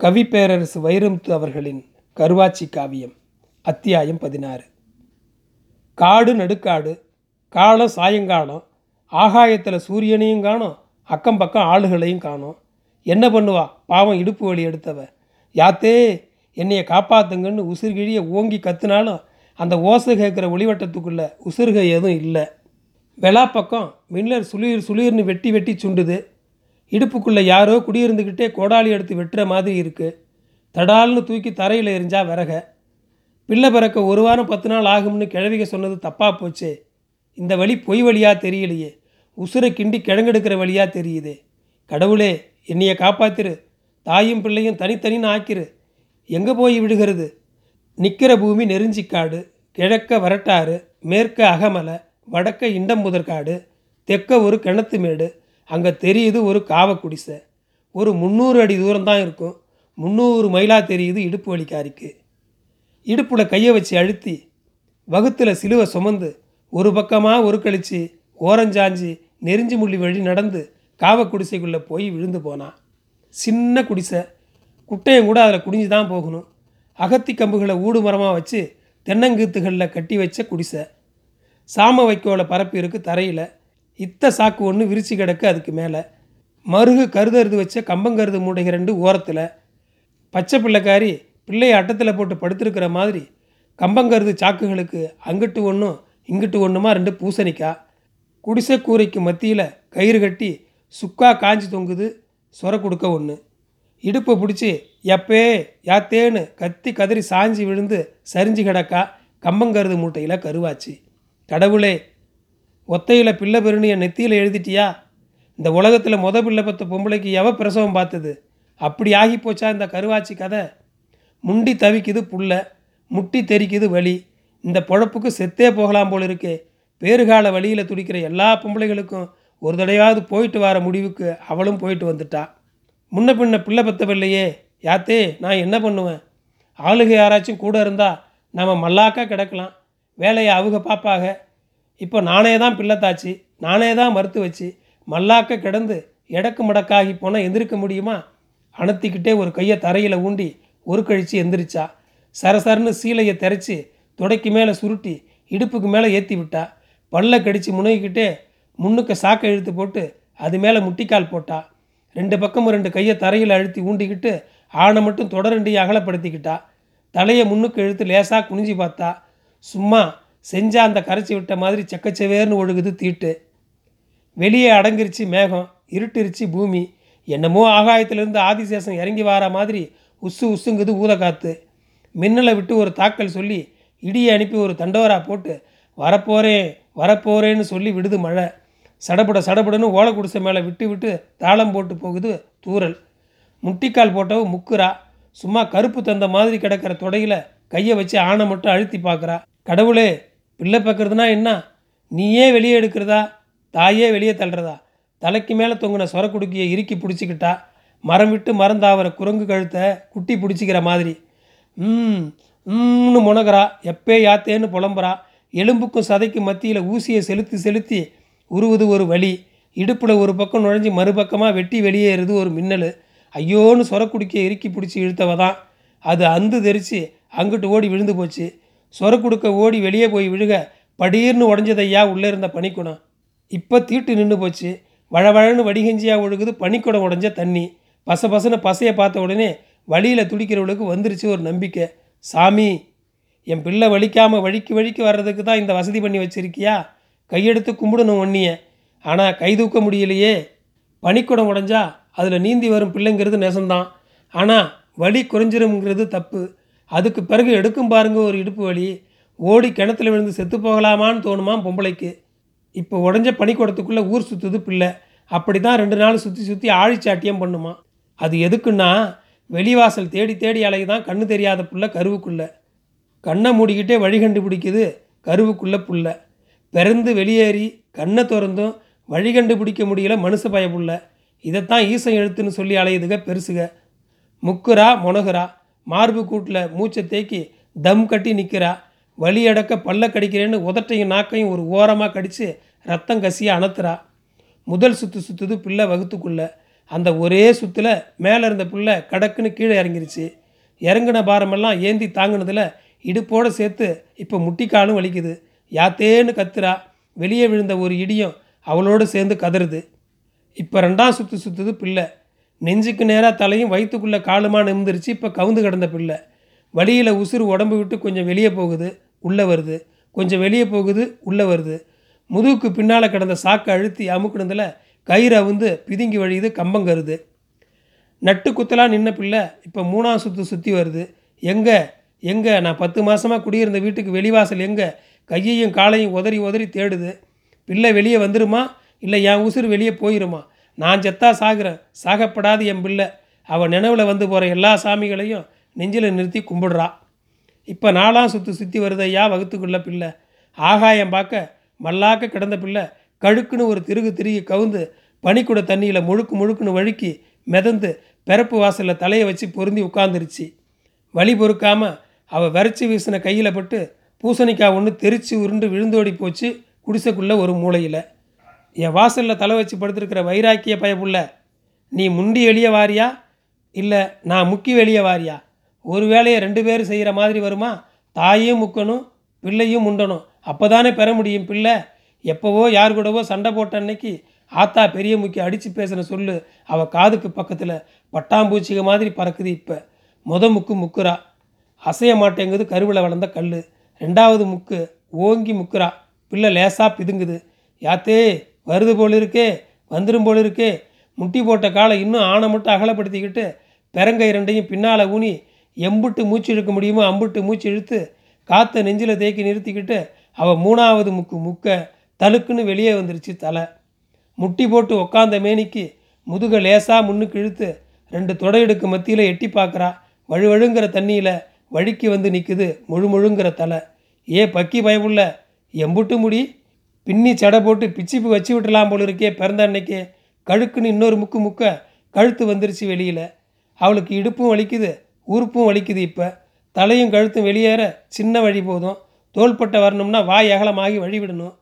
கவிப்பேரரசு வைரமுத்து அவர்களின் கருவாச்சி காவியம் அத்தியாயம் பதினாறு. காடு நடுக்காடு காலம் சாயங்காலம் ஆகாயத்தில் சூரியனையும் காணும் அக்கம் பக்கம் ஆளுகளையும் காணும். என்ன பண்ணுவா? பாவம் இடுப்பு வழி எடுத்தவ. யாத்தே என்னைய காப்பாத்துங்கன்னு உசிர்கிழிய ஓங்கி கத்துனாலும் அந்த ஓசை கேட்குற ஒளிவட்டத்துக்குள்ளே உசிறுகை எதுவும் இல்லை. வெளா பக்கம் மின்னர் சுளிர் சுளீர்னு வெட்டி வெட்டி சுண்டுது. இடுப்புக்குள்ளே யாரோ குடியிருந்துக்கிட்டே கோடாலி எடுத்து வெட்டுற மாதிரி இருக்குது தடால்னு தூக்கி தரையில் எரிஞ்சா விறக. பிள்ளை பிறக்க ஒரு வாரம் பத்து நாள் ஆகும்னு கிழவிக சொன்னது தப்பாக போச்சே. இந்த வழி பொய் வழியாக தெரியலையே. உசுரை கிண்டி கிழங்கெடுக்கிற வழியாக தெரியுதே. கடவுளே என்னையை காப்பாத்திரு. தாயும் பிள்ளையும் தனித்தனின்னு ஆக்கிரு. எங்கே போய் விடுகிறது நிற்கிற பூமி நெருஞ்சிக்காடு கிழக்க வரட்டாறு மேற்க அகமலை வடக்க இண்டம்புதற்காடு தெற்க ஒரு கிணத்து மேடு அங்கே தெரியுது ஒரு காவ குடிசை ஒரு முந்நூறு அடி தூரம் தான் இருக்கும். முந்நூறு மைலாக தெரியுது இடுப்பு வலிக்காரிக்கு. இடுப்பில் கையை வச்சு அழுத்தி வகுத்தில் சிலுவை சுமந்து ஒரு பக்கமாக ஒரு கழிச்சு ஓரஞ்சாஞ்சி நெறிஞ்சு முள்ளி வழி நடந்து காவ குடிசைக்குள்ளே போய் விழுந்து போனான் சின்ன குடிசை. குட்டையும் கூட அதில் குடிஞ்சு தான் போகணும். அகத்தி கம்புகளை ஊடு மரமாக வச்சு தென்னங்கீத்துகளில் கட்டி வச்ச குடிசை. சாம வைக்கோலை பரப்பி இருக்கு தரையில். இத்த சாக்கு ஒன்று விரிச்சு கிடக்கு அதுக்கு மேலே. மருகு கருதருது வச்ச கம்பங்கருது மூடைக ரெண்டு ஓரத்தில். பச்சை பிள்ளைக்காரி பிள்ளையை அட்டத்தில் போட்டு படுத்திருக்கிற மாதிரி கம்பங்கருது சாக்குகளுக்கு அங்கிட்டு ஒன்றும் இங்கிட்டு ஒன்றுமா ரெண்டு பூசணிக்காய் குடிசை கூரைக்கு மத்தியில் கயிறு கட்டி சுக்கா காஞ்சி தொங்குது சொர கொடுக்க ஒன்று இடுப்பை பிடிச்சி எப்பே யாத்தேன்னு கத்தி கதறி சாஞ்சி விழுந்து சரிஞ்சு கிடக்கா கம்பங்கருது மூட்டையில் கருவாச்சு. கடவுளே ஒத்தையில் பிள்ளை பெருனிய நெத்தியில் எழுதிட்டியா? இந்த உலகத்தில் முத பிள்ளை பத்த பொம்பளைக்கு எவ பிரசவம் பார்த்தது? அப்படி ஆகி போச்சா இந்த கருவாச்சி கதை? முண்டி தவிக்குது புள்ள முட்டி தெரிக்குது வலி. இந்த பொழப்புக்கு செத்தே போகலாம் போல இருக்கே. பேறுகால வழியில் துடிக்கிற எல்லா பொம்பளைகளுக்கும் ஒரு தடவையாவது போயிட்டு வர முடிவுக்கு அவளும் போயிட்டு வந்துட்டா. முன்ன பின்ன பிள்ளை பத்தவில்லையே. யாத்தே நான் என்ன பண்ணுவேன்? ஆளுகை யாராச்சும் கூட இருந்தால் நம்ம மல்லாக்கா கிடக்கலாம். வேலையை அவங்க பாப்பாக. இப்போ நானே தான் பிள்ளைத்தாச்சு நானே தான் மறுத்து வச்சு மல்லாக்க கிடந்து எடக்கு மடக்காகி போனால் எந்திரிக்க முடியுமா? அணத்திக்கிட்டே ஒரு கையை தரையில் ஊண்டி ஒரு கழிச்சு எந்திரிச்சா. சரசரன்னு சீலையை தெரச்சி துடைக்கு மேலே சுருட்டி இடுப்புக்கு மேலே ஏற்றி விட்டா. பல்ல கடித்து முனகிக்கிட்டே முன்னுக்கு சாக்கை இழுத்து போட்டு அது மேலே முட்டிக்கால் போட்டா. ரெண்டு பக்கமும் ரெண்டு கையை தரையில் அழுத்தி ஊண்டிக்கிட்டு ஆணை மட்டும் தொடரண்டி அகலப்படுத்திக்கிட்டா. தலையை முன்னுக்கு இழுத்து லேசாக குனிஞ்சு பார்த்தா. சும்மா செஞ்சால் அந்த கரைச்சி விட்ட மாதிரி செக்கச்சவேர்னு ஒழுகுது தீட்டு. வெளியே அடங்கிருச்சு மேகம் இருட்டிருச்சு பூமி. என்னமோ ஆகாயத்திலிருந்து ஆதிசேஷன் இறங்கி வார மாதிரி உசு உசுங்குது ஊதக்காத்து மின்னலை விட்டு ஒரு தாக்கல் சொல்லி இடியை அனுப்பி ஒரு தண்டோரா போட்டு வரப்போகிறேன் வரப்போகிறேன்னு சொல்லி விடுது மழை. சடபட சடபடன்னு ஓலை குடிசை மேலே விட்டு விட்டு தாளம் போட்டு போகுது தூறல். முட்டிக்கால் போட்டவ முக்குறா. சும்மா கருப்பு தந்த மாதிரி கிடக்கிற தொடையில் கையை வச்சு ஆணை மட்டும் அழுத்தி பார்க்குறா. கடவுளே பிள்ளை பார்க்குறதுனா என்ன? நீயே வெளியே எடுக்கிறதா? தாயே வெளியே தள்ளுறதா? தலைக்கு மேலே தொங்கின சொரக்குடுக்கியை இறுக்கி பிடிச்சிக்கிட்டா மரம் விட்டு மரம் தாவர குரங்கு கழுத்தை குட்டி பிடிச்சிக்கிற மாதிரி. ம் ம்னு முனகிறா எப்பே யாத்தேன்னு புலம்புறா எலும்புக்கும் சதைக்கும் மத்தியில் ஊசியை செலுத்தி செலுத்தி உருவது ஒரு வழி இடுப்பில் ஒரு பக்கம் நுழைஞ்சு மறுபக்கமாக வெட்டி வெளியேறுது ஒரு மின்னல். ஐயோன்னு சொரக்குடுக்கியை இறுக்கி பிடிச்சி இழுத்தவ தான் அது அந்து தெரித்து அங்கிட்டு ஓடி விழுந்து போச்சு. சொர கொடுக்க ஓடி வெளியே போய் விழுக படீர்னு உடஞ்சதையா உள்ளே இருந்த பனிக்குடம். இப்போ தீட்டு நின்று போச்சு. வழவழன்னு வடிகஞ்சியாக ஒழுகுது பனிக்குடம் உடஞ்ச தண்ணி. பச பசன்னு பசையை பார்த்த உடனே வழியில் துடிக்கிறவளுக்கு வந்துருச்சு ஒரு நம்பிக்கை. சாமி என் பிள்ளை வலிக்காமல் வழிக்கு வழிக்கு வர்றதுக்கு தான் இந்த வசதி பண்ணி வச்சிருக்கியா? கையெடுத்து கும்பிடணும் ஒன்னிய ஆனால் கை தூக்க முடியலையே. பனிக்குடம் உடஞ்சா அதில் நீந்தி வரும் பிள்ளைங்கிறது நெசந்தான் ஆனால் வலி குறைஞ்சிரும்ங்கிறது தப்பு. அதுக்கு பிறகு எடுக்கும் பாருங்க ஒரு இடுப்பு வலி. ஓடி கிணத்துல விழுந்து செத்து போகலாமான்னு தோணுமா பொம்பளைக்கு? இப்போ உடஞ்ச பனிக்கூடத்துக்குள்ளே ஊர் சுற்றுது பிள்ளை. அப்படி தான் ரெண்டு நாள் சுற்றி சுற்றி ஆழிச்சாட்டியம் பண்ணுமா. அது எதுக்குன்னா வெளிவாசல் தேடி தேடி அலையுதான் கண்ணு தெரியாத புள்ள கருவுக்குள்ளே. கண்ணை மூடிக்கிட்டே வழி கண்டுபிடிக்குது கருவுக்குள்ளே புள்ள. பிறந்து வெளியேறி கண்ணை திறந்தும் வழி கண்டுபிடிக்க முடியல மனுஷ பயப்புள்ள. இதைத்தான் ஈசன் எழுத்துன்னு சொல்லி அலையுதுக பெருசுக. முக்குரா முனகுரா. மார்பு கூட்டில் மூச்சை தேக்கி தம் கட்டி நிற்கிறா வலி அடக்க பல்ல கடிக்கிறேன்னு உதட்டையும் நாக்கையும் ஒரு ஓரமாக கடித்து ரத்தம் கசியாக அணத்துறா. முதல் சுத்து சுற்றுது பிள்ளை வகுத்துக்குள்ள. அந்த ஒரே சுத்தில் மேலே இருந்த பிள்ளை கடக்குன்னு கீழே இறங்கிருச்சு. இறங்கின பாரமெல்லாம் ஏந்தி தாங்கினதில் இடுப்போடு சேர்த்து இப்போ முட்டிக்காலும் வலிக்குது. யாத்தேன்னு கத்துறா. வெளியே விழுந்த ஒரு இடியும் அவளோடு சேர்ந்து கதறுது. இப்போ ரெண்டாம் சுற்று சுற்றுது பிள்ளை. நெஞ்சுக்கு நேராக தலையும் வயிற்றுக்குள்ளே காலுமா நிமிந்துருச்சு இப்போ கவுந்து கிடந்த பிள்ளை. வழியில் உசுறு உடம்பு விட்டு கொஞ்சம் வெளியே போகுது உள்ளே வருது. கொஞ்சம் வெளியே போகுது உள்ளே வருது. முதுகுக்கு பின்னால் கிடந்த சாக்கை அழுத்தி அமுக்குனதில் கயிறு அவுந்து பிதுங்கி வழியுது கம்பங்கருது நட்டு குத்தலாக நின்ன பிள்ளை இப்போ மூணாம் சுற்று சுற்றி வருது. எங்கே? எங்கே? நான் பத்து மாதமாக குடியிருந்த வீட்டுக்கு வெளிவாசல் எங்கே? கையையும் காலையும் உதறி உதறி தேடுது. பிள்ளை வெளியே வந்துருமா? இல்லை என் உசுறு வெளியே போயிருமா? நான் செத்தா சாகிறேன். சாகப்படாது என் பிள்ளை. அவள் நினைவில் வந்து போகிற எல்லா சாமிகளையும் நெஞ்சில் நிறுத்தி கும்பிடுறா. இப்போ நாளாம் சுற்றி சுற்றி வருதையா வகுத்துக்குள்ள பிள்ளை. ஆகாயம் பார்க்க மல்லாக்க கிடந்த பிள்ளை. கழுக்குன்னு ஒரு திருகு திருகி கவுந்து பனிக்குட தண்ணியில் முழுக்கு முழுக்குன்னு வழுக்கி மிதந்து பிறப்பு வாசலில் தலையை வச்சு பொருந்தி உட்காந்துருச்சு வழி பொறுக்காமல் அவள் வரைச்சி வீசின கையில் பட்டு பூசணிக்காய் ஒன்று தெரிச்சு உருண்டு விழுந்தோடி போச்சு குடிசைக்குள்ளே ஒரு மூலையில். என் வாசலில் தலை வச்சு படுத்திருக்கிற வைராக்கிய பயப்புள்ள நீ முண்டி வெளியே வாரியா? இல்லை நான் முக்கி வெளியே வாரியா? ஒரு வேலையை ரெண்டு பேரும் செய்கிற மாதிரி வருமா? தாயும் முக்கணும் பிள்ளையும் முண்டணும். அப்போ தானே பெற முடியும் பிள்ளை. எப்போவோ யார் கூடவோ சண்டை போட்ட அன்னைக்கு ஆத்தா பெரிய முக்கி அடித்து பேசின சொல்லு அவள் காதுக்கு பக்கத்தில் பட்டாம்பூச்சிக மாதிரி பறக்குது இப்போ. முத முக்கு முக்குறா. அசைய மாட்டேங்குது கருவில் வளர்ந்த கல் ரெண்டாவது முக்கு ஓங்கி முக்குறா. பிள்ளை லேசாக பிதுங்குது. யாத்தே வருது போல் இருக்கே வந்துடும் போல் இருக்கே. முட்டி போட்ட காலை இன்னும் ஆணை மட்டும் அகலப்படுத்திக்கிட்டு பெரங்கை ரெண்டையும் பின்னால் ஊனி எம்புட்டு மூச்சு இழுக்க முடியுமோ அம்புட்டு மூச்சு இழுத்து காற்றை நெஞ்சில் தேக்கி நிறுத்திக்கிட்டு அவள் மூணாவது முக்கு முக்க தழுக்குன்னு வெளியே வந்துருச்சு தலை. முட்டி போட்டு உக்காந்த மேனிக்கு முதுக லேசாக முன்னுக்கு இழுத்து ரெண்டு தொடையெடுக்கு மத்தியில் எட்டி பார்க்குறா வழுவழுங்கிற தண்ணியில் வழுக்கி வந்து நிற்குது முழு முழுங்கிற தலை. ஏ பக்கி பயமுள்ள எம்புட்டு முடி பின்னி சடை போட்டு பிச்சிப்பு வச்சு விட்டுலாம் போல இருக்கே பிறந்த அன்னைக்கே. கழுக்குன்னு இன்னொரு முக்கு முக்க கழுத்து வந்துருச்சு வெளியில். அவளுக்கு இடுப்பும் வலிக்குது உறுப்பும் வலிக்குது இப்போ. தலையும் கழுத்தும் வெளியேற சின்ன வழி போதும். தோள்பட்டை வரணும்னா வாய் அகலமாகி வழி விடணும்.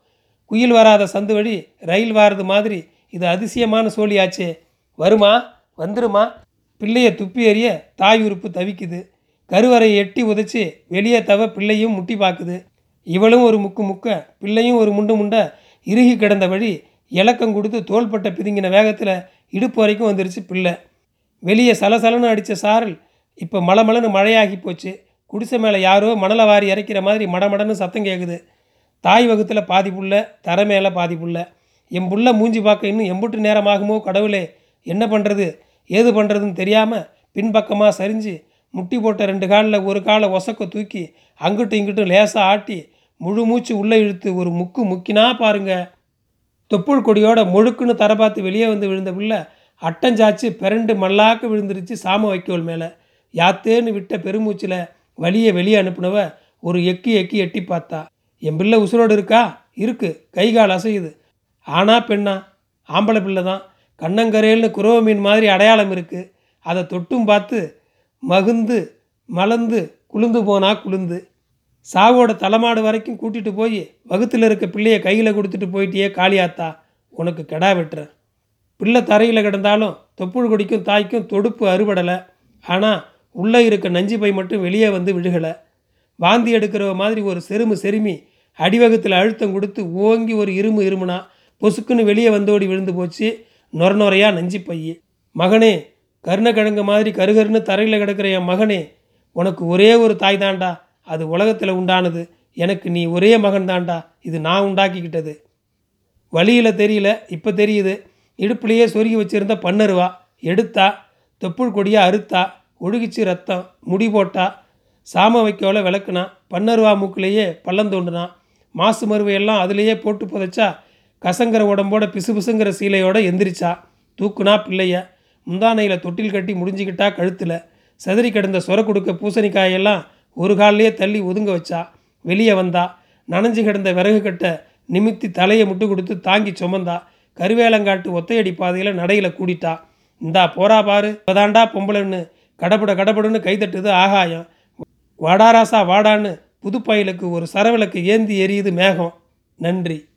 குயில் வராத சந்து வழி ரயில் வாரது மாதிரி இது அதிசயமான சோழியாச்சே. வருமா? வந்துருமா? பிள்ளையை துப்பி எறிய தாய் உறுப்பு தவிக்குது. கருவறையை எட்டி உதைச்சி வெளியே தவ பிள்ளையும் முட்டி பார்க்குது இவளும் ஒரு முக்கு முக்க பிள்ளையும் ஒரு முண்டு முண்ட இறுகி கிடந்த வழி இலக்கம் கொடுத்து தோள்பட்டை பிதுங்கின வேகத்தில் இடுப்பு வரைக்கும் வந்துருச்சு பிள்ளை. வெளியே சலசலன்னு அடித்த சாரல் இப்போ மலமலன்னு மழையாகி போச்சு. குடிசை மேலே யாரோ மணலை வாரி இறைக்கிற மாதிரி மடமடன்னு சத்தம் கேட்குது தாய் வகுத்தில் பாதி புள்ள தரை மேலே பாதி புள்ள. என் புள்ள மூஞ்சி பார்க்க இன்னும் எம்புட்டு நேரமாகுமோ கடவுளே என்ன பண்ணுறது ஏது பண்ணுறதுன்னு தெரியாமல் பின்பக்கமாக சரிஞ்சு முட்டி போட்ட ரெண்டு காலில் ஒரு காலை ஒசக்க தூக்கி அங்கிட்டும் இங்கிட்டும் லேசாக ஆட்டி முழு மூச்சு உள்ளே இழுத்து ஒரு முக்கு முக்கினா பாருங்க. தொப்புள் கொடியோட முழுக்குன்னு தர பார்த்து வெளியே வந்து விழுந்த பிள்ளை அட்டஞ்சாச்சு பிறண்டு மல்லாக்க விழுந்துருச்சு சாம வைக்கோல் மேலே. யாத்தேன்னு விட்ட பெருமூச்சில் வலியை வெளியே அனுப்புனவ ஒரு எக்கி எக்கி எட்டி பார்த்தா. என் பிள்ளை உசுரோடு இருக்கா? இருக்கு. கை கால் அசையுது. ஆனா பெண்ணா? ஆம்பளை பிள்ளை தான். கண்ணங்கரையல்னு குரவ மீன் மாதிரி அடையாளம் இருக்குது அதை தொட்டும் பார்த்து மகுந்து மலர்ந்து குளுந்து போனா குளுந்து சாவோட தலைமாடு வரைக்கும் கூட்டிகிட்டு போய் வகுத்தில் இருக்க பிள்ளையை கையில் கொடுத்துட்டு போயிட்டியே காளியாத்தா உனக்கு கெடா வெட்டுறேன் பிள்ளை தரையில் கிடந்தாலும் தொப்புள் கொடிக்கும் தாய்க்கும் தொடுப்பு அறுபடலை. ஆனால் உள்ளே இருக்க நஞ்சு பை மட்டும் வெளியே வந்து விழுகலை. வாந்தி எடுக்கிறவ மாதிரி ஒரு செருமு செருமி அடிவகத்தில் அழுத்தம் கொடுத்து ஓங்கி ஒரு இருமு இருமுனா பொசுக்குன்னு வெளியே வந்தோடி விழுந்து போச்சு. நொர நொறையாக நஞ்சு பைய மகனே கருணக்கிழங்கு மாதிரி கருகருன்னு தரையில் கிடக்கிற என் மகனே உனக்கு ஒரே ஒரு தாய் தாண்டா அது உலகத்தில் உண்டானது. எனக்கு நீ ஒரே மகன் தாண்டா. இது நான் உண்டாக்கிக்கிட்டது. வழியில் தெரியல இப்போ தெரியுது. இடுப்புலையே சொருகி வச்சிருந்த பன்னருவா எடுத்தா தொப்புள் கொடியாக அறுத்தா ஒழுகிச்சு ரத்தம் முடி போட்டா சாம வைக்கோல விளக்குனா பன்னருவா மூக்கிலேயே பள்ளம் தோண்டுனான் மாசு மருவையெல்லாம் அதுலேயே போட்டு புதைச்சா கசங்கிற உடம்போட பிசு பிசுங்கிற சீலையோட எந்திரிச்சா தூக்குனா பிள்ளைய முந்தானையில் தொட்டில் கட்டி முடிஞ்சுக்கிட்டா கழுத்தில் செதறி கிடந்த சொர கொடுக்க பூசணிக்காயெல்லாம் ஒரு காலிலேயே தள்ளி ஒதுங்க வச்சா வெளியே வந்தா நனைஞ்சு கிடந்த விறகு கட்டை நிமித்தி தலையை முட்டு கொடுத்து தாங்கி சுமந்தா கருவேலங்காட்டு ஒத்தையடி பாதையில் நடையில் கூடிட்டா இந்தா போறா பாரு. இப்பதாண்டா பொம்பளைன்னு கடப்பட கடபடுன்னு கைதட்டுது ஆகாயம். வாடாராசா வாடான்னு புதுப்பயலுக்கு ஒரு சரவிளக்கு ஏந்தி எரியுது மேகம். நன்றி.